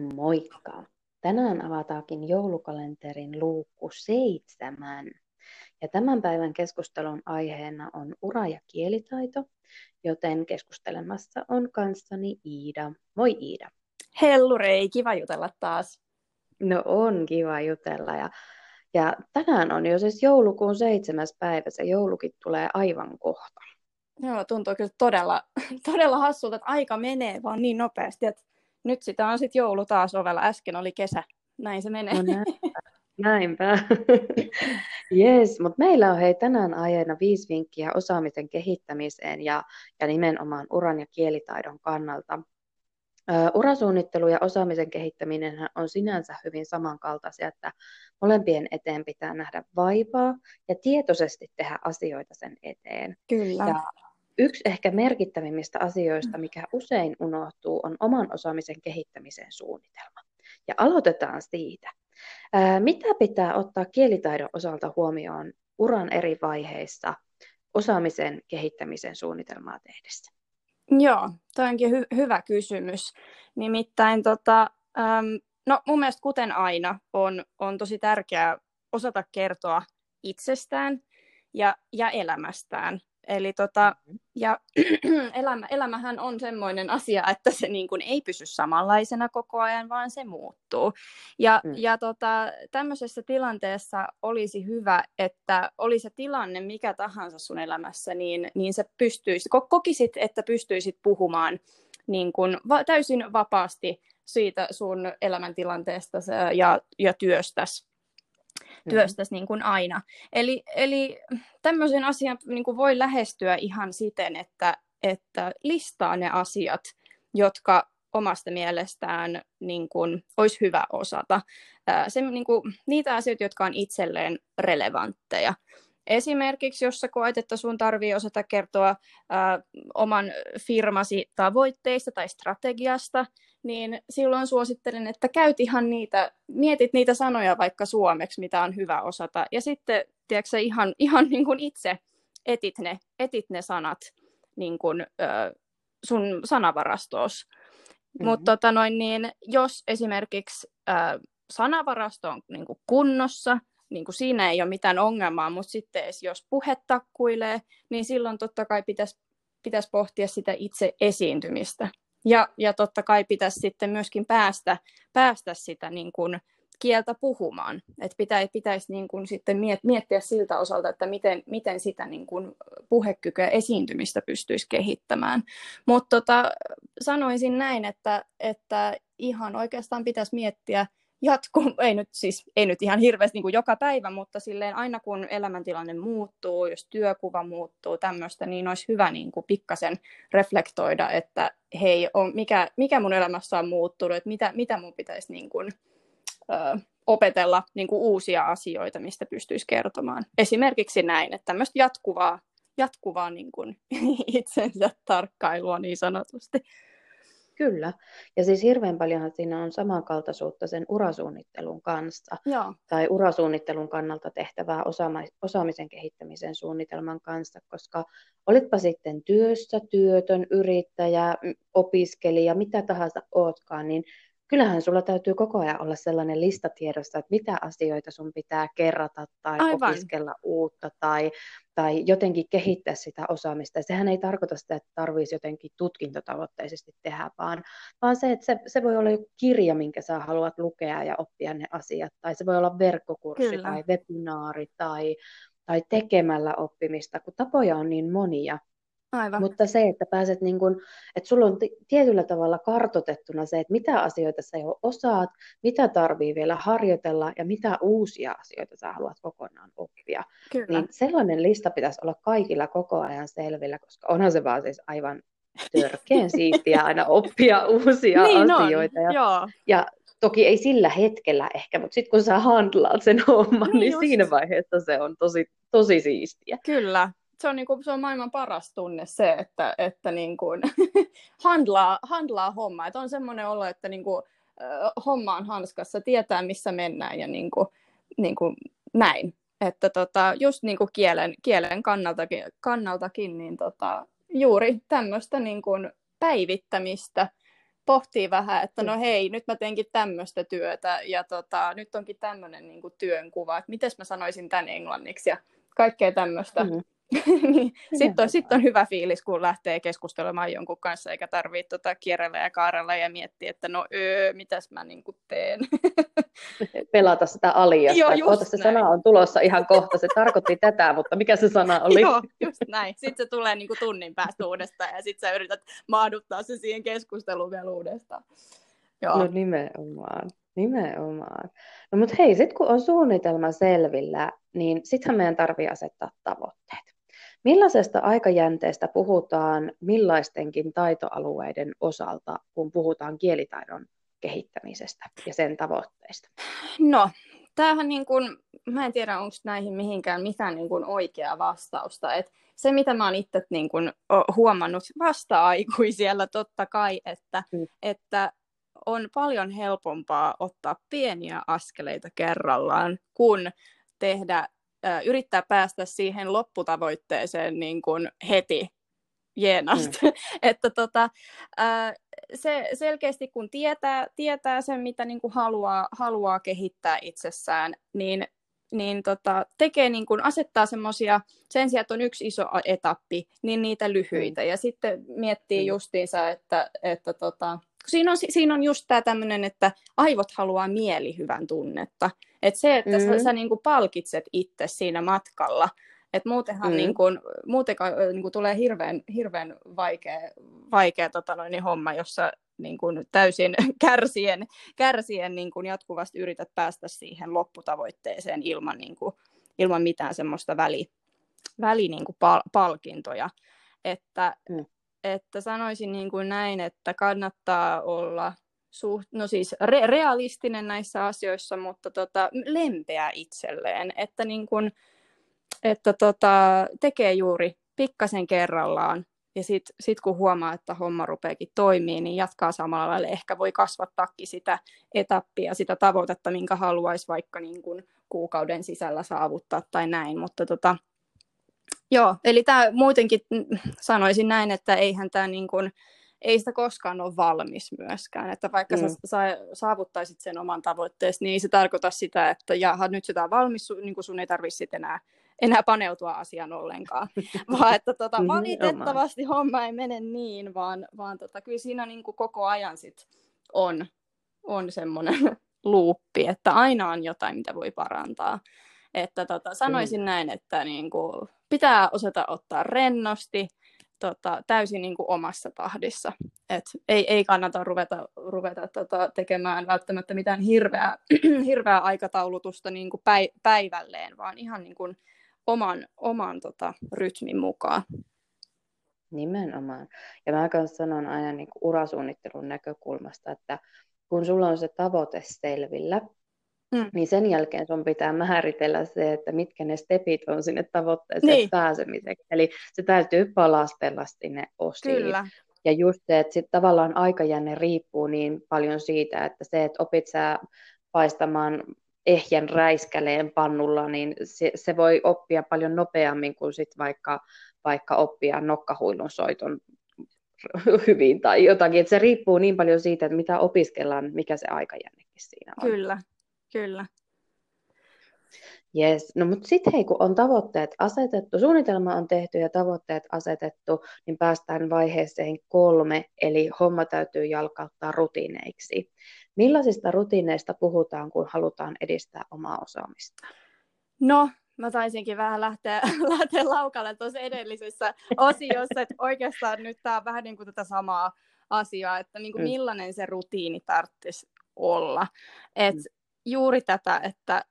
Moikka! Tänään avataankin joulukalenterin luukku seitsemän. Ja tämän päivän keskustelun aiheena on ura- ja kielitaito, joten keskustelemassa on kanssani Iida. Moi Iida! Hellurei, kiva jutella taas. No on kiva jutella ja, ja tänään on jo siis joulukuun seitsemäs päivä, se joulukin tulee aivan kohta. Joo, tuntuu kyllä todella, todella hassulta, että aika menee vaan niin nopeasti, että nyt sitä on sitten joulu taas ovella. Äsken oli kesä. Näin se menee. No näinpä. näinpä. Yes, mutta meillä on hei tänään aiheena viisi vinkkiä osaamisen kehittämiseen ja, ja nimenomaan uran ja kielitaidon kannalta. Urasuunnittelu ja osaamisen kehittäminen on sinänsä hyvin samankaltaisia, että molempien eteen pitää nähdä vaivaa ja tietoisesti tehdä asioita sen eteen. Kyllä. Ja Yksi ehkä merkittävimmistä asioista, mikä usein unohtuu, on oman osaamisen kehittämisen suunnitelma. Ja aloitetaan siitä. Mitä pitää ottaa kielitaidon osalta huomioon uran eri vaiheissa osaamisen kehittämisen suunnitelmaa tehdessä? Joo, tämä onkin hy- hyvä kysymys. Nimittäin tota, äm, no mun mielestä kuten aina on, on tosi tärkeää osata kertoa itsestään ja, ja elämästään. Eli tota, mm-hmm. ja elämä, elämähän on semmoinen asia, että se niin kuin ei pysy samanlaisena koko ajan, vaan se muuttuu. Ja, mm. ja tota, tämmöisessä tilanteessa olisi hyvä, että oli se tilanne mikä tahansa sun elämässä, niin, niin se pystyisi, kokisit, että pystyisit puhumaan niin kuin va, täysin vapaasti siitä sun elämäntilanteesta ja, ja työstäsi. Työstäsi niin kuin aina. Eli, eli tämmöisen asian niin kuin voi lähestyä ihan siten, että, että listaa ne asiat, jotka omasta mielestään niin kuin, olisi hyvä osata. Se, niin kuin, niitä asioita, jotka on itselleen relevantteja. Esimerkiksi, jos sä koet, että sun tarvii osata kertoa ää, oman firmasi tavoitteista tai strategiasta, niin silloin suosittelen, että käyt ihan niitä, mietit niitä sanoja vaikka suomeksi, mitä on hyvä osata, ja sitten, tiedätkö, ihan, ihan niin kuin itse etit ne, etit ne sanat niin kuin, ö, sun sanavarastoos. Mm-hmm. Mutta tota noin, niin, jos esimerkiksi ö, sanavarasto on niin kuin kunnossa, niin kuin siinä ei ole mitään ongelmaa, mutta sitten jos puhe takkuilee, niin silloin totta kai pitäisi pitäisi pohtia sitä itse esiintymistä. Ja, ja totta kai pitäisi sitten myöskin päästä, päästä sitä niin kuin kieltä puhumaan. Et pitäisi, pitäisi niin kuin sitten miettiä siltä osalta, että miten, miten sitä niin kuin puhekykyä esiintymistä pystyisi kehittämään. Mutta tota, sanoisin näin, että, että ihan oikeastaan pitäisi miettiä jatku, ei nyt siis, ei nyt ihan hirveästi niin kuin joka päivä, mutta silleen aina kun elämäntilanne muuttuu, jos työkuva muuttuu, tämmöistä, niin olisi hyvä niin kuin pikkasen reflektoida, että hei, on, mikä, mikä mun elämässä on muuttunut, että mitä, mitä mun pitäisi niin kuin, ö, opetella niin kuin uusia asioita, mistä pystyisi kertomaan. Esimerkiksi näin, että tämmöistä jatkuvaa, jatkuvaa niin kuin itsensä tarkkailua niin sanotusti. Kyllä. Ja siis hirveän paljonhan siinä on samankaltaisuutta sen urasuunnittelun kanssa. Joo. Tai urasuunnittelun kannalta tehtävää osaama- osaamisen kehittämisen suunnitelman kanssa, koska olitpa sitten työssä, työtön, yrittäjä, opiskelija, mitä tahansa ootkaan, niin kyllähän sulla täytyy koko ajan olla sellainen lista tiedossa, että mitä asioita sun pitää kerrata tai Aivan. opiskella uutta tai, tai jotenkin kehittää sitä osaamista. Ja sehän ei tarkoita sitä, että tarvitsisi jotenkin tutkintotavoitteisesti tehdä, vaan, vaan se, että se, se voi olla joku kirja, minkä sä haluat lukea ja oppia ne asiat, tai se voi olla verkkokurssi Kyllä. tai webinaari tai, tai tekemällä oppimista, kun tapoja on niin monia. Aivan. Mutta se, että pääset niin kun, että sulla on t- tietyllä tavalla kartotettuna se, että mitä asioita sä jo osaat, mitä tarvii vielä harjoitella ja mitä uusia asioita sä haluat kokonaan oppia. Kyllä. Niin sellainen lista pitäisi olla kaikilla koko ajan selvillä, koska onhan se vaan siis aivan törkeän siistiä aina oppia uusia niin asioita. On. Ja, Joo. ja toki ei sillä hetkellä ehkä, mutta sitten kun sä handlaat sen homman, niin, niin siinä vaiheessa se on tosi, tosi siistiä. Kyllä, se on, niin kuin, se on maailman paras tunne se, että, että niin kuin, handlaa, handlaa hommaa. Että on semmoinen olo, että niin kuin, homma on hanskassa, tietää missä mennään ja niin kuin, niin kuin näin. Että tota, just niin kuin kielen, kielen kannaltakin, kannaltakin niin tota, juuri tämmöistä niin kuin päivittämistä pohtii vähän, että no hei, nyt mä teenkin tämmöistä työtä ja tota, nyt onkin tämmöinen niin työnkuva, että miten mä sanoisin tämän englanniksi ja kaikkea tämmöistä. Mm. Niin, Sitten on, sit on hyvä fiilis, kun lähtee keskustelemaan jonkun kanssa, eikä tarvitse tota kierrellä ja kaarella ja miettiä, että no öö, mitäs mä niin teen. Pelata sitä aliasta. Joo, Oota, se sana on tulossa ihan kohta, se tarkoitti tätä, mutta mikä se sana oli? Joo, just näin. Sitten se tulee niin kuin tunnin päästä uudestaan ja sitten sä yrität maaduttaa se siihen keskusteluun vielä uudestaan. Joo. No nimenomaan. Nimenomaan. No mutta hei, sitten kun on suunnitelma selvillä, niin sittenhän meidän tarvii asettaa tavoitteet. Millaisesta aikajänteestä puhutaan millaistenkin taitoalueiden osalta, kun puhutaan kielitaidon kehittämisestä ja sen tavoitteista? No, tämähän niin kuin, mä en tiedä, onko näihin mihinkään mitään niin kuin oikeaa vastausta. Et se, mitä mä oon itse niin kuin huomannut vasta-aikuisiellä totta kai, että, mm. että on paljon helpompaa ottaa pieniä askeleita kerrallaan, kun tehdä yrittää päästä siihen lopputavoitteeseen niin kuin heti jenast. Mm. että tota, se selkeästi kun tietää, tietää sen, mitä niin kuin haluaa, haluaa kehittää itsessään, niin niin tota, tekee niin kuin, asettaa semmoisia, sen sijaan, että on yksi iso etappi, niin niitä lyhyitä. Mm. Ja sitten miettii mm. justiinsa, että, että tota, siinä, on, siinä on just tämä tämmöinen, että aivot haluaa mielihyvän tunnetta. Että se, että mm-hmm. sä, sä niin kuin palkitset itse siinä matkalla, että muutenhan mm. niin kuin, muuten, niin kuin tulee hirveän, hirveän vaikea, vaikea tota noin, niin homma, jossa niin kuin täysin kärsien, kärsien niin kuin jatkuvasti yrität päästä siihen lopputavoitteeseen ilman, niin kuin, ilman mitään semmoista väli, väli niin kuin pal- palkintoja. Että, mm. Että sanoisin niin kuin näin, että kannattaa olla suht, no siis re- realistinen näissä asioissa, mutta tota, lempeä itselleen, että, niin kuin, että tota, tekee juuri pikkasen kerrallaan ja sitten sit kun huomaa, että homma rupeakin toimii, niin jatkaa samalla lailla. Ehkä voi kasvattaakin sitä etappia, sitä tavoitetta, minkä haluaisi vaikka niin kuin kuukauden sisällä saavuttaa tai näin. Mutta tota, joo, eli tämä muutenkin sanoisin näin, että eihän tämä niin kuin, ei sitä koskaan ole valmis myöskään. Että vaikka mm. sä saavuttaisit sen oman tavoitteesi, niin ei se tarkoita sitä, että jaha, nyt sitä on valmis, niin kuin sun ei tarvitse enää enää paneutua asiaan ollenkaan. vaan että tota, valitettavasti homma ei mene niin, vaan, vaan tota, kyllä siinä niin kuin koko ajan sit on, on semmoinen luuppi, että aina on jotain, mitä voi parantaa. Että tota, sanoisin mm. näin, että niin kuin, pitää osata ottaa rennosti, tota, täysin niin kuin omassa tahdissa. Et ei, ei kannata ruveta, ruveta tota, tekemään välttämättä mitään hirveää, hirveää aikataulutusta niin kuin päivälleen, vaan ihan niin kuin oman, oman tota, rytmin mukaan. Nimenomaan. Ja mä myös sanon aina niin kuin urasuunnittelun näkökulmasta, että kun sulla on se tavoite selvillä, mm. niin sen jälkeen sun pitää määritellä se, että mitkä ne stepit on sinne tavoitteeseen niin. pääsemiseksi. Eli se täytyy palastella sinne osiin. Kyllä. Ja just se, että sit tavallaan aikajänne riippuu niin paljon siitä, että se, että opit sä paistamaan ehjän räiskäleen pannulla, niin se, se voi oppia paljon nopeammin kuin sit vaikka, vaikka oppia nokkahuilun soiton hyvin tai jotakin. Et se riippuu niin paljon siitä, että mitä opiskellaan, mikä se aikajännekin siinä on. Kyllä, kyllä. Yes. No mutta sitten hei, kun on tavoitteet asetettu, suunnitelma on tehty ja tavoitteet asetettu, niin päästään vaiheeseen kolme, eli homma täytyy jalkauttaa rutiineiksi. Millaisista rutiineista puhutaan, kun halutaan edistää omaa osaamista? No, mä taisinkin vähän lähteä, lähteä laukalle tuossa edellisessä osiossa, että oikeastaan nyt tämä on vähän niin kuin tätä samaa asiaa, että niin kuin mm. millainen se rutiini tarvitsisi olla. Et mm. Juuri tätä, että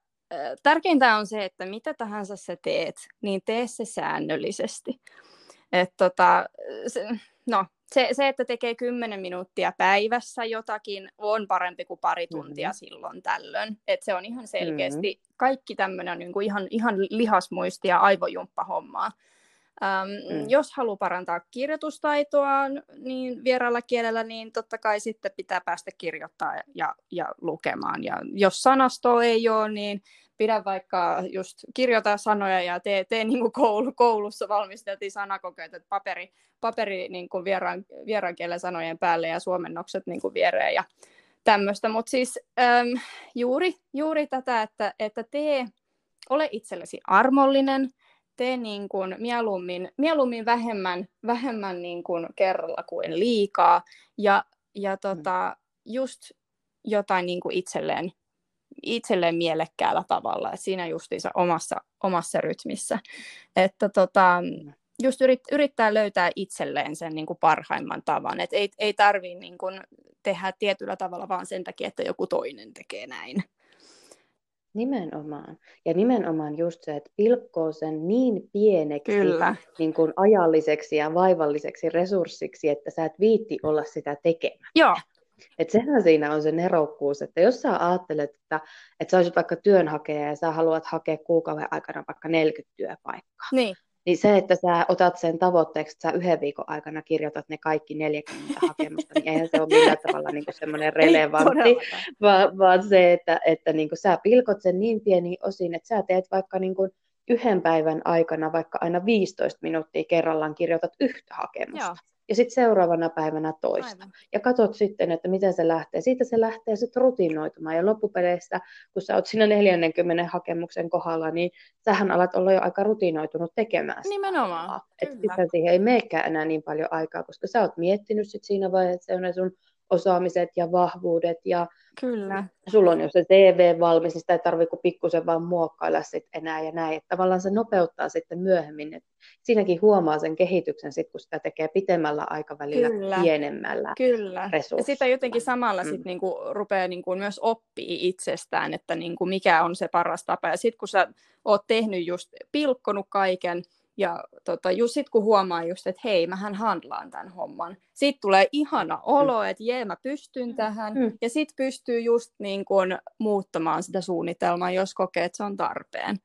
tärkeintä on se, että mitä tahansa sä teet, niin tee se säännöllisesti. Et tota, se, no, se, se, että tekee 10 minuuttia päivässä jotakin, on parempi kuin pari tuntia mm-hmm. silloin tällöin. Et se on ihan selkeästi, mm-hmm. kaikki tämmöinen on niinku ihan, ihan lihasmuisti ja aivojumppahommaa. Ähm, mm. Jos haluaa parantaa kirjoitustaitoa niin vieraalla kielellä, niin totta kai sitten pitää päästä kirjoittaa ja, ja lukemaan. Ja jos sanasto ei ole, niin pidä vaikka just kirjoita sanoja ja tee, tee niin kuin koulu, koulussa valmisteltiin sanakokeet, että paperi, paperi niin kuin vieraan, vieraan kielen sanojen päälle ja suomennokset niin kuin viereen ja tämmöistä. Mutta siis äm, juuri, juuri tätä, että, että tee, ole itsellesi armollinen, tee niin kuin mieluummin, mieluummin vähemmän, vähemmän niin kuin kerralla kuin liikaa. Ja, ja tota, just jotain niin kuin itselleen, itselleen mielekkäällä tavalla, että siinä justiinsa omassa, omassa rytmissä. Että tota, just yrit, yrittää löytää itselleen sen niin kuin parhaimman tavan, että ei, ei tarvitse niin kuin tehdä tietyllä tavalla vaan sen takia, että joku toinen tekee näin. Nimenomaan. Ja nimenomaan just se, että pilkkoo sen niin pieneksi Kyllä. Niin kuin ajalliseksi ja vaivalliseksi resurssiksi, että sä et viitti olla sitä tekemättä. Joo. Et sehän siinä on se nerokkuus, että jos sä ajattelet, että, että sä olisit vaikka työnhakija ja sä haluat hakea kuukauden aikana vaikka 40 työpaikkaa, niin. Niin se, että sä otat sen tavoitteeksi, että sä yhden viikon aikana kirjoitat ne kaikki 40 hakemusta, niin eihän se ole millään tavalla niin semmoinen relevantti, vaan, vaan se, että, että niin sä pilkot sen niin pieniin osiin, että sä teet vaikka niin kuin yhden päivän aikana vaikka aina 15 minuuttia kerrallaan kirjoitat yhtä hakemusta. Joo ja sitten seuraavana päivänä toista. Aivan. Ja katsot sitten, että miten se lähtee. Siitä se lähtee sitten rutinoitumaan. Ja loppupeleissä, kun sä oot siinä 40 hakemuksen kohdalla, niin sähän alat olla jo aika rutinoitunut tekemään sitä. Nimenomaan. Että siihen ei meekään enää niin paljon aikaa, koska sä oot miettinyt sit siinä vaiheessa ne sun osaamiset ja vahvuudet ja Kyllä. sulla on jo se CV valmis, niin sitä ei tarvitse kuin pikkusen vaan muokkailla sit enää ja näin. Että tavallaan se nopeuttaa sitten myöhemmin. Et siinäkin huomaa sen kehityksen, sit, kun sitä tekee pitemmällä aikavälillä Kyllä. pienemmällä Kyllä. Ja sitä jotenkin samalla mm. sit niinku rupeaa niinku myös oppii itsestään, että niinku mikä on se paras tapa. Ja sitten kun sä oot tehnyt just, pilkkonut kaiken, ja tota, just sit kun huomaa just, että hei, mähän handlaan tämän homman. Sitten tulee ihana olo, että jee, mä pystyn tähän. Mm. Ja sitten pystyy just niin kun muuttamaan sitä suunnitelmaa, jos kokee, että se on tarpeen.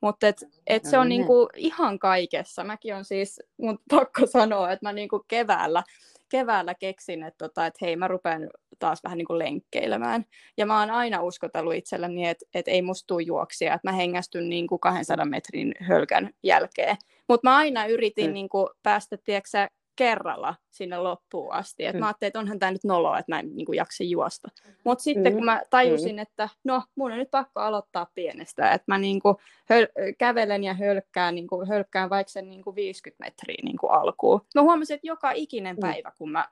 Mutta et, et se on niinku ihan kaikessa. Mäkin on siis, mun pakko sanoa, että mä niinku keväällä, keväällä keksin, että tota, et hei, mä rupean taas vähän niinku lenkkeilemään. Ja mä oon aina uskotellut itselleni, että et ei musta tuu juoksia, että mä hengästyn niinku 200 metrin hölkän jälkeen. Mutta mä aina yritin mm. niinku päästä, tiedätkö, kerralla sinne loppuun asti. Et mm. Mä ajattelin, että onhan tämä nyt noloa, että mä en niin kuin, jaksa juosta. Mutta sitten mm. kun mä tajusin, mm. että no, mun on nyt pakko aloittaa pienestä, että mä niin kuin, höl- kävelen ja hölkkään, niin kuin, hölkkään vaikka sen niin kuin 50 metriä niin kuin alkuun. Mä huomasin, että joka ikinen mm. päivä, kun mä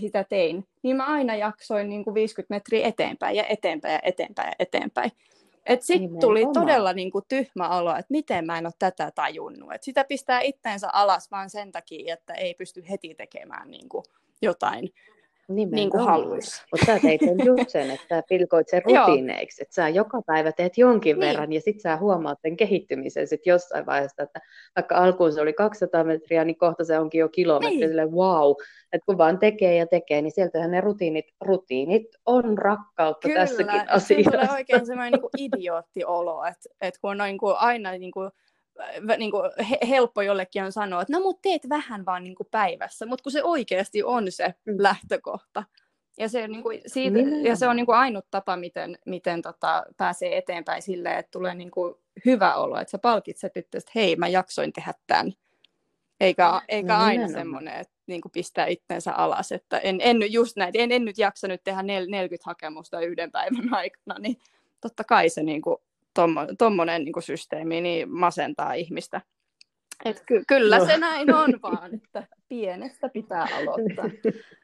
sitä tein, niin mä aina jaksoin niin kuin 50 metriä eteenpäin ja eteenpäin ja eteenpäin ja eteenpäin. Et sitten tuli oma. todella niin kuin, tyhmä olo, että miten mä en ole tätä tajunnut. Et sitä pistää itteensä alas vaan sen takia, että ei pysty heti tekemään niin kuin, jotain niin kuin haluaisi. Mutta sä teit sen just sen, että sä pilkoit sen rutiineiksi, että sä joka päivä teet jonkin niin. verran ja sitten sä huomaat sen kehittymisen sit jossain vaiheessa, että vaikka alkuun se oli 200 metriä, niin kohta se onkin jo kilometri, niin. Silleen, wow, että kun vaan tekee ja tekee, niin sieltähän ne rutiinit, rutiinit on rakkautta kyllä, tässäkin asiassa. Kyllä, oikein semmoinen niin idioottiolo, että, että kun on niin kuin aina niin kuin niin kuin helppo jollekin on sanoa, että no mut teet vähän vaan niin kuin päivässä, mutta kun se oikeasti on se mm. lähtökohta. Ja se, niin kuin, siitä, ja se on niin kuin ainut tapa, miten, miten tota, pääsee eteenpäin silleen, että tulee niin kuin hyvä olo, että sä palkitset nyt, että hei, mä jaksoin tehdä tämän. Eikä, eikä no, aina semmoinen, että niin kuin pistää itsensä alas, että en, en just näin, en, en nyt jaksa nyt tehdä 40 hakemusta yhden päivän aikana, niin totta kai se niin kuin tuommoinen niin systeemi niin masentaa ihmistä. Et ky- kyllä no. se näin on vaan, että pienestä pitää aloittaa.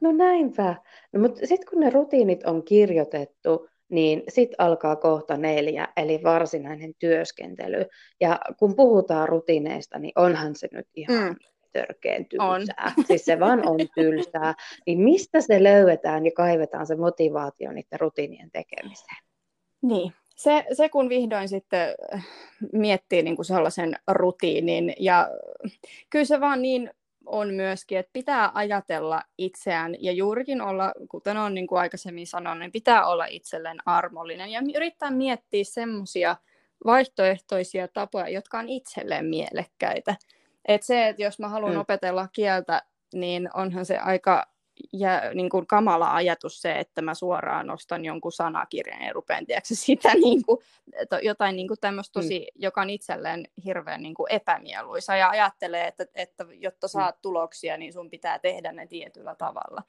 No näinpä. No, mutta sitten kun ne rutiinit on kirjoitettu, niin sitten alkaa kohta neljä, eli varsinainen työskentely. Ja kun puhutaan rutiineista, niin onhan se nyt ihan mm. törkeen tylsää. On. Siis se vaan on tylsää. Niin mistä se löydetään ja kaivetaan se motivaatio niiden rutiinien tekemiseen? Niin, se, se kun vihdoin sitten miettii niin kuin sellaisen rutiinin ja kyllä se vaan niin on myöskin, että pitää ajatella itseään ja juurikin olla, kuten olen niin kuin aikaisemmin sanonut, niin pitää olla itselleen armollinen ja yrittää miettiä semmoisia vaihtoehtoisia tapoja, jotka on itselleen mielekkäitä. Et se, että jos mä haluan mm. opetella kieltä, niin onhan se aika ja niin kuin kamala ajatus se, että mä suoraan nostan jonkun sanakirjan ja rupean tiedätkö, sitä niin kuin, jotain niin kuin tämmöistä tosi, mm. joka on itselleen hirveän niin kuin epämieluisa ja ajattelee, että, että jotta mm. saat tuloksia, niin sun pitää tehdä ne tietyllä tavalla.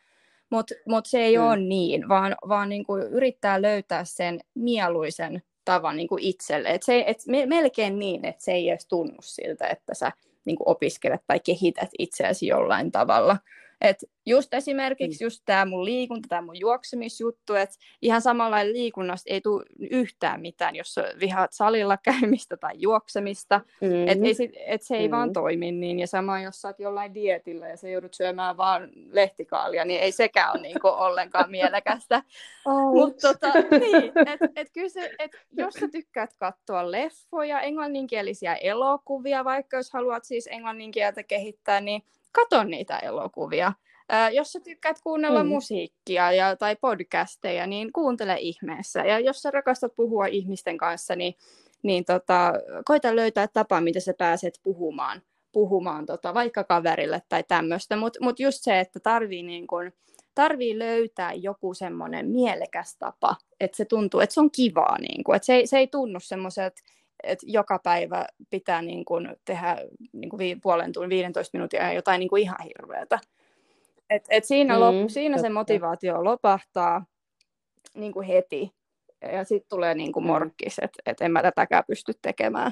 Mutta mut se ei mm. ole niin, vaan, vaan niin kuin yrittää löytää sen mieluisen tavan niin kuin itselle. Et se, et melkein niin, että se ei edes tunnu siltä, että sä niin kuin opiskelet tai kehität itseäsi jollain tavalla. Et just esimerkiksi mm. just tämä mun liikunta, tämä mun juoksemisjuttu, että ihan samalla liikunnasta ei tule yhtään mitään, jos vihaat salilla käymistä tai juoksemista, mm. että et se ei mm. vaan toimi niin, ja sama jos sä oot jollain dietillä ja sä joudut syömään vaan lehtikaalia, niin ei sekään ole niinku ollenkaan mielekästä. Mutta tota, niin, et, et kyllä se, et jos sä tykkäät katsoa leffoja, englanninkielisiä elokuvia, vaikka jos haluat siis englanninkieltä kehittää, niin kato niitä elokuvia. Ää, jos sä tykkäät kuunnella mm. musiikkia ja, tai podcasteja, niin kuuntele ihmeessä. Ja jos sä rakastat puhua ihmisten kanssa, niin, niin tota, koita löytää tapa, miten sä pääset puhumaan, puhumaan tota, vaikka kaverille tai tämmöistä. Mutta mut just se, että tarvii, niin kun, tarvii löytää joku semmoinen mielekäs tapa, että se tuntuu, että se on kivaa. Niin että se, ei, se ei tunnu semmoiset että joka päivä pitää niin kuin tehdä niin kuin vi- puolen tunnin, 15 minuuttia jotain niin kuin ihan hirveätä. Et, et siinä mm, lop, siinä se motivaatio lopahtaa niin kuin heti. Ja sitten tulee niin kuin mm. morkkis, että et en mä tätäkään pysty tekemään.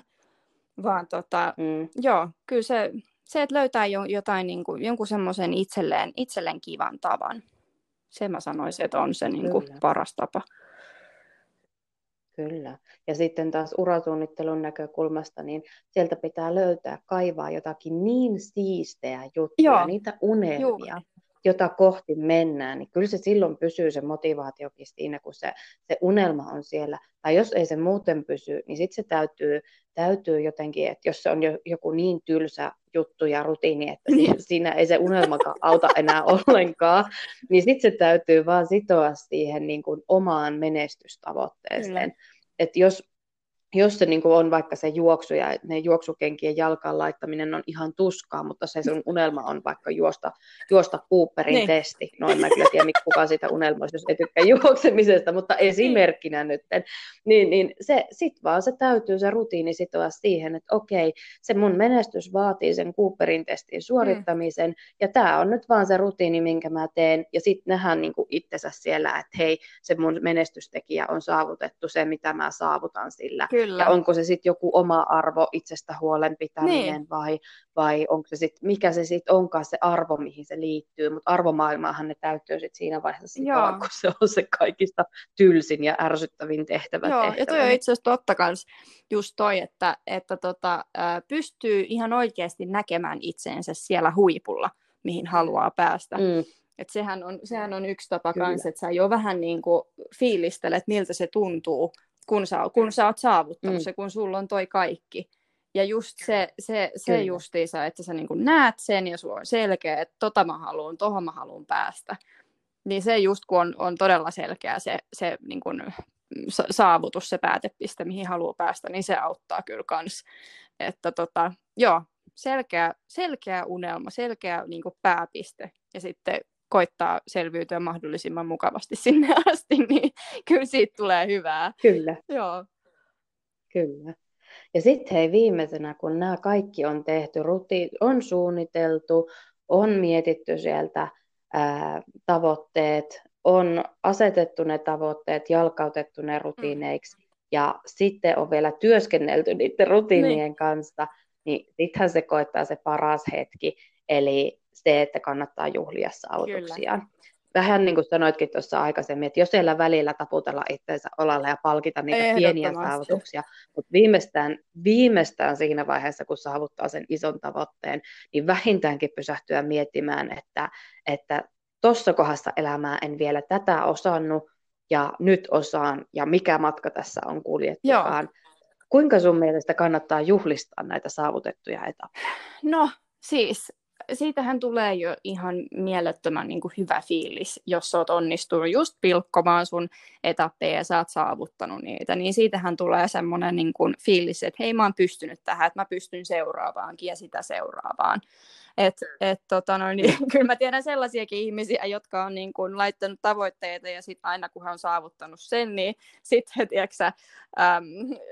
Vaan tota, mm. joo, kyllä se, se että löytää jo, jotain, niin kuin, jonkun semmoisen itselleen, itselleen kivan tavan. Se mä sanoisin, että on se niin kuin, paras tapa. Kyllä. Ja sitten taas urasuunnittelun näkökulmasta, niin sieltä pitää löytää, kaivaa jotakin niin siistejä juttuja, Joo. niitä unelmia, Juuri. Jota kohti mennään, niin kyllä se silloin pysyy se motivaatiokin siinä, kun se, se unelma on siellä. Tai jos ei se muuten pysy, niin sitten se täytyy, täytyy jotenkin, että jos se on jo, joku niin tylsä juttu ja rutiini, että siinä, siinä ei se unelmakaan auta enää ollenkaan, niin sitten se täytyy vaan sitoa siihen niin kuin omaan menestystavoitteeseen. Että jos jos se niin kuin on vaikka se juoksu ja ne juoksukenkien jalkaan laittaminen on ihan tuskaa, mutta se sun unelma on vaikka juosta, juosta Cooperin niin. testi. No en mä kyllä tiedä, miksi kukaan sitä unelmoisi, jos ei tykkää juoksemisesta, mutta esimerkkinä nyt. Niin, niin se, sit vaan se täytyy se rutiini sitoa siihen, että okei, se mun menestys vaatii sen Cooperin testin suorittamisen, mm. ja tämä on nyt vaan se rutiini, minkä mä teen, ja sitten nähdään niin itsensä siellä, että hei, se mun menestystekijä on saavutettu, se mitä mä saavutan sillä. Kyllä. Ja onko se sitten joku oma arvo, itsestä huolen pitäminen niin. vai, vai onko se sit, mikä se sitten onkaan se arvo, mihin se liittyy. Mutta arvomaailmaahan ne täytyy sitten siinä vaiheessa sitoa, kun se on se kaikista tylsin ja ärsyttävin tehtävä. Joo, tehtävä. ja toi on itse asiassa totta kans just toi, että, että tota, pystyy ihan oikeasti näkemään itseensä siellä huipulla, mihin haluaa päästä. Mm. Et sehän, on, sehän on yksi tapa Kyllä. kanssa, että sä jo vähän niin kuin fiilistelet, miltä se tuntuu kun sä, kun sä oot saavuttanut mm. se, kun sulla on toi kaikki. Ja just se, se, se justiisa, että sä niin näet sen ja sulla on selkeä, että tota mä haluan, tohon mä haluan päästä. Niin se just kun on, on todella selkeä se, se niin kuin saavutus, se päätepiste, mihin haluaa päästä, niin se auttaa kyllä kans. Että tota, joo, selkeä, selkeä unelma, selkeä niin kuin pääpiste ja sitten koittaa selviytyä mahdollisimman mukavasti sinne asti, niin kyllä siitä tulee hyvää. Kyllä. Joo. Kyllä. Ja sitten hei viimeisenä, kun nämä kaikki on tehty, ruti, on suunniteltu, on mietitty sieltä ää, tavoitteet, on asetettu ne tavoitteet, jalkautettu ne rutiineiksi, mm. ja sitten on vielä työskennelty niiden rutiinien niin. kanssa, niin sittenhän se koittaa se paras hetki, eli se, että kannattaa juhlia saavutuksiaan. Kyllä. Vähän niin kuin sanoitkin tuossa aikaisemmin, että jos siellä välillä taputella itseensä olalle ja palkita niitä pieniä saavutuksia, mutta viimeistään, viimeistään siinä vaiheessa, kun saavuttaa sen ison tavoitteen, niin vähintäänkin pysähtyä miettimään, että, että tuossa kohdassa elämää en vielä tätä osannut, ja nyt osaan, ja mikä matka tässä on kuljettukaan. Kuinka sun mielestä kannattaa juhlistaa näitä saavutettuja etappeja? No siis siitähän tulee jo ihan mielettömän niin kuin hyvä fiilis, jos oot onnistunut just pilkkomaan sun etappeja ja sä oot saavuttanut niitä, niin siitähän tulee semmoinen niin fiilis, että hei mä oon pystynyt tähän, että mä pystyn seuraavaankin ja sitä seuraavaan. Et, et, tota no, niin, kyllä mä tiedän sellaisiakin ihmisiä, jotka on niin kuin, laittanut tavoitteita ja sitten aina kun he on saavuttanut sen, niin sitten he tiedätkö, äm,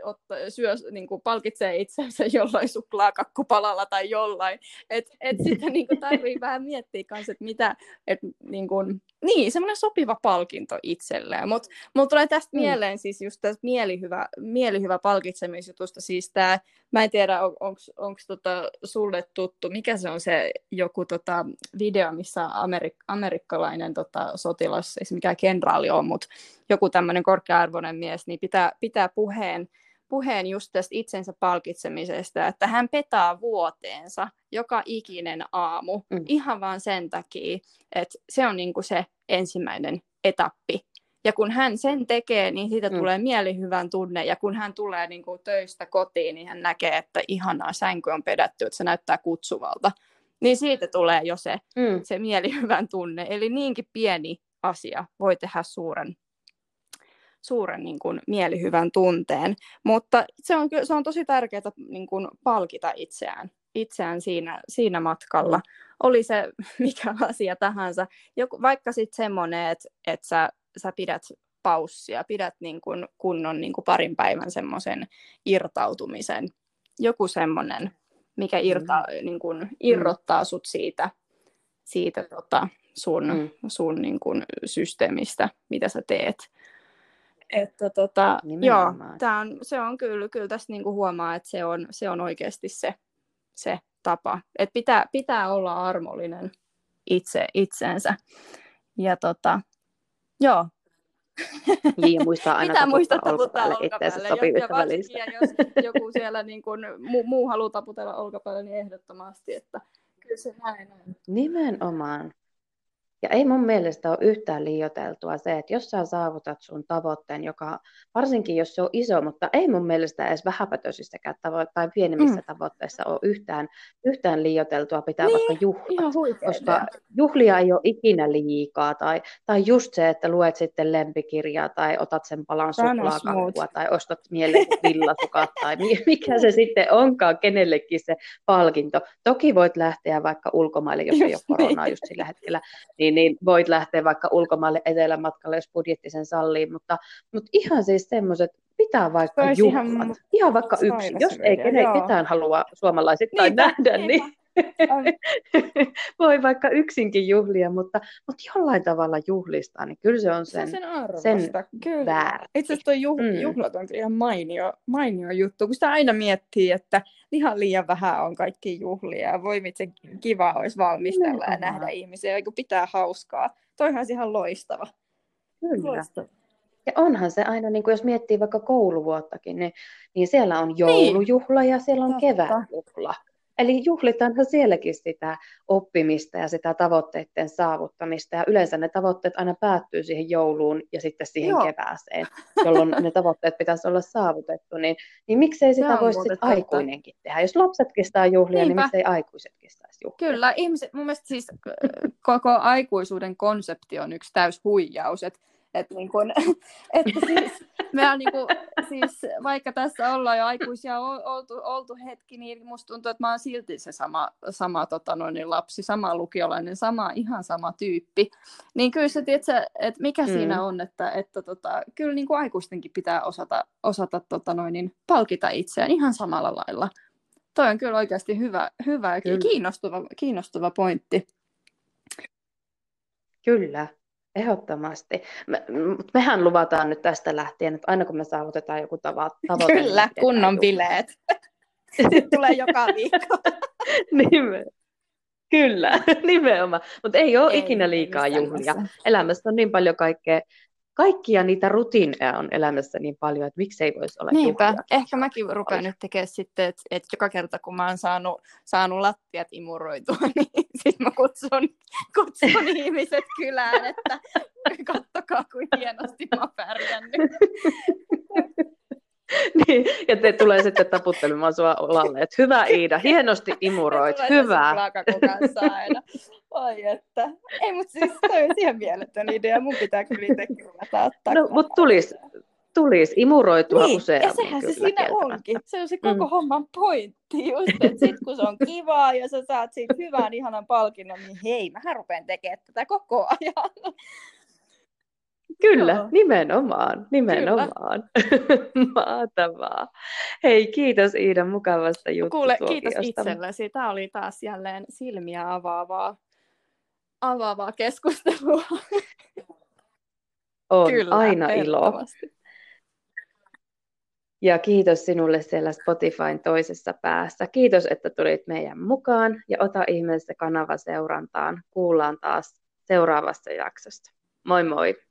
otta, syö, niin kuin, palkitsee itsensä jollain suklaakakkupalalla tai jollain. Että et sitten niin kuin, tarvii vähän miettiä kanssa, että mitä, et, niin, kuin, niin semmoinen sopiva palkinto itselleen. Mutta mulla tulee tästä mm. mieleen siis just tästä mielihyvä, mielihyvä palkitsemisjutusta, siis tämä, mä en tiedä, on, onko tota sulle tuttu, mikä se on se joku tota video, missä amerik- amerikkalainen tota, sotilas, ei se mikään kenraali on, mutta joku tämmöinen korkea-arvoinen mies, niin pitää, pitää puheen, puheen just tästä itsensä palkitsemisesta, että hän petaa vuoteensa joka ikinen aamu mm. ihan vaan sen takia, että se on niinku se ensimmäinen etappi ja kun hän sen tekee, niin siitä mm. tulee mielihyvän tunne. Ja kun hän tulee niin kuin töistä kotiin, niin hän näkee, että ihanaa, sänky on pedätty, että se näyttää kutsuvalta. Niin siitä tulee jo se, mm. se mielihyvän tunne. Eli niinkin pieni asia voi tehdä suuren, suuren niin kuin, mielihyvän tunteen. Mutta se on, se on tosi tärkeää niin kuin, palkita itseään, itseään siinä, siinä matkalla. Oli se mikä asia tahansa. Joku, vaikka sitten semmoinen, että, että sä sä pidät paussia, pidät niin kuin kunnon niin kuin parin päivän semmoisen irtautumisen, joku semmoinen, mikä irta, mm. niin kuin, irrottaa mm. sut siitä, siitä tota, sun, mm. sun niin kuin, systeemistä, mitä sä teet. Että tota, joo, tää on, se on kyllä, kyllä tässä niinku huomaa, että se on, se on oikeasti se, se tapa. Et pitää, pitää olla armollinen itse itseensä. Ja tota, Joo. Niin, ja muistaa aina Pitää muistaa taputtaa olkapäälle sopivissa ja, välissä. Ja jos joku siellä niin kuin, muu, muu haluaa taputella olkapäälle, niin ehdottomasti, että kyllä se näin on. Nimenomaan. Ja ei mun mielestä ole yhtään liioteltua se, että jos sä saavutat sun tavoitteen, joka varsinkin jos se on iso, mutta ei mun mielestä edes vähäpätöisissäkään tavo- tai pienemmissä mm. tavoitteissa ole yhtään, yhtään liioteltua pitää niin, vaikka juhlat, koska juhlia ei ole ikinä liikaa, tai, tai just se, että luet sitten lempikirjaa, tai otat sen palan suklaakakkua, tai ostat mieleen villasukat, tai mikä se sitten onkaan kenellekin se palkinto. Toki voit lähteä vaikka ulkomaille, jos ei ole koronaa just sillä hetkellä, niin, niin voit lähteä vaikka ulkomaille etelämatkalle, jos budjetti sen sallii, mutta, mutta ihan siis semmoiset, pitää vaikka juhlat, ihan, ihan vaikka yksin, jos ei kene, ketään halua suomalaisittain niin, nähdä, niin voi vaikka yksinkin juhlia, mutta, mutta jollain tavalla juhlistaa, niin kyllä se on sen, se on sen, sen kyllä. väärti. Itse asiassa tuo juh, mm. juhlat on ihan mainio, mainio juttu, kun sitä aina miettii, että ihan liian vähän on kaikki juhlia ja voi miten kiva olisi valmistella ja nähdä ihmisiä, kun pitää hauskaa. Toihan olisi ihan loistava. Kyllä. Loistava. Ja onhan se aina, niin kuin jos miettii vaikka kouluvuottakin, niin, niin siellä on niin. joulujuhla niin. ja siellä on kevätjuhla. Eli juhlitaanhan sielläkin sitä oppimista ja sitä tavoitteiden saavuttamista. Ja yleensä ne tavoitteet aina päättyy siihen jouluun ja sitten siihen Joo. kevääseen, jolloin ne tavoitteet pitäisi olla saavutettu. Niin, niin miksei sitä voisi sitten aikuinenkin tehdä? Jos lapsetkin saa juhlia, niin Niinpä. niin miksei aikuisetkin saisi juhlia? Kyllä, ihmiset, mun mielestä siis koko aikuisuuden konsepti on yksi täys huijaus. Että et niin kun, että siis, me niin kun, siis, vaikka tässä ollaan jo aikuisia oltu, oltu hetki, niin musta tuntuu, että mä oon silti se sama, sama tota noin, lapsi, sama lukiolainen, sama, ihan sama tyyppi. Niin kyllä se, tiedätkö, että mikä mm. siinä on, että, että tota, kyllä niin kuin aikuistenkin pitää osata, osata tota noin, niin palkita itseään ihan samalla lailla. Toi on kyllä oikeasti hyvä, hyvä ja kiinnostava, kiinnostava pointti. Kyllä, Ehdottomasti. Me, mehän luvataan nyt tästä lähtien, että aina kun me saavutetaan joku tavo- tavoite... Kyllä, niin kunnon bileet. Tulee joka viikko. Nime. Kyllä, nimenomaan. Mutta ei ole ei, ikinä liikaa juhlia. Elämässä on niin paljon kaikkea kaikkia niitä rutiineja on elämässä niin paljon, että miksei voisi olla Niinpä, juhlia. ehkä mäkin rupean nyt tekemään sitten, että, että joka kerta kun mä oon saanut, saanut lattiat imuroitua, niin sitten mä kutsun, kutsun ihmiset kylään, että kattokaa kuin hienosti mä oon pärjännyt. niin, ja te tulee sitten taputtelemaan sua olalle, että hyvä Iida, hienosti imuroit, hyvä. aina. Oi että. Ei, mutta siis toi on ihan mieletön idea. Mun pitää kyllä itsekin ruveta ottaa. No, mutta tulisi, tulisi imuroitua niin, useammin. Ja sehän kyllä, se siinä onkin. Se on se koko mm. homman pointti. Just, että sit kun se on kivaa ja sä saat siitä hyvän, ihanan palkinnon, niin hei, mä rupean tekemään tätä koko ajan. Kyllä, Joo. nimenomaan, nimenomaan. Mahtavaa. Hei, kiitos Iida mukavasta juttu Kuule, kiitos itsellesi. Tämä oli taas jälleen silmiä avaavaa, avaavaa keskustelua. On Kyllä, aina ilo. Ja kiitos sinulle siellä Spotifyn toisessa päässä. Kiitos, että tulit meidän mukaan ja ota ihmeessä kanava seurantaan. Kuullaan taas seuraavassa jaksosta. Moi moi!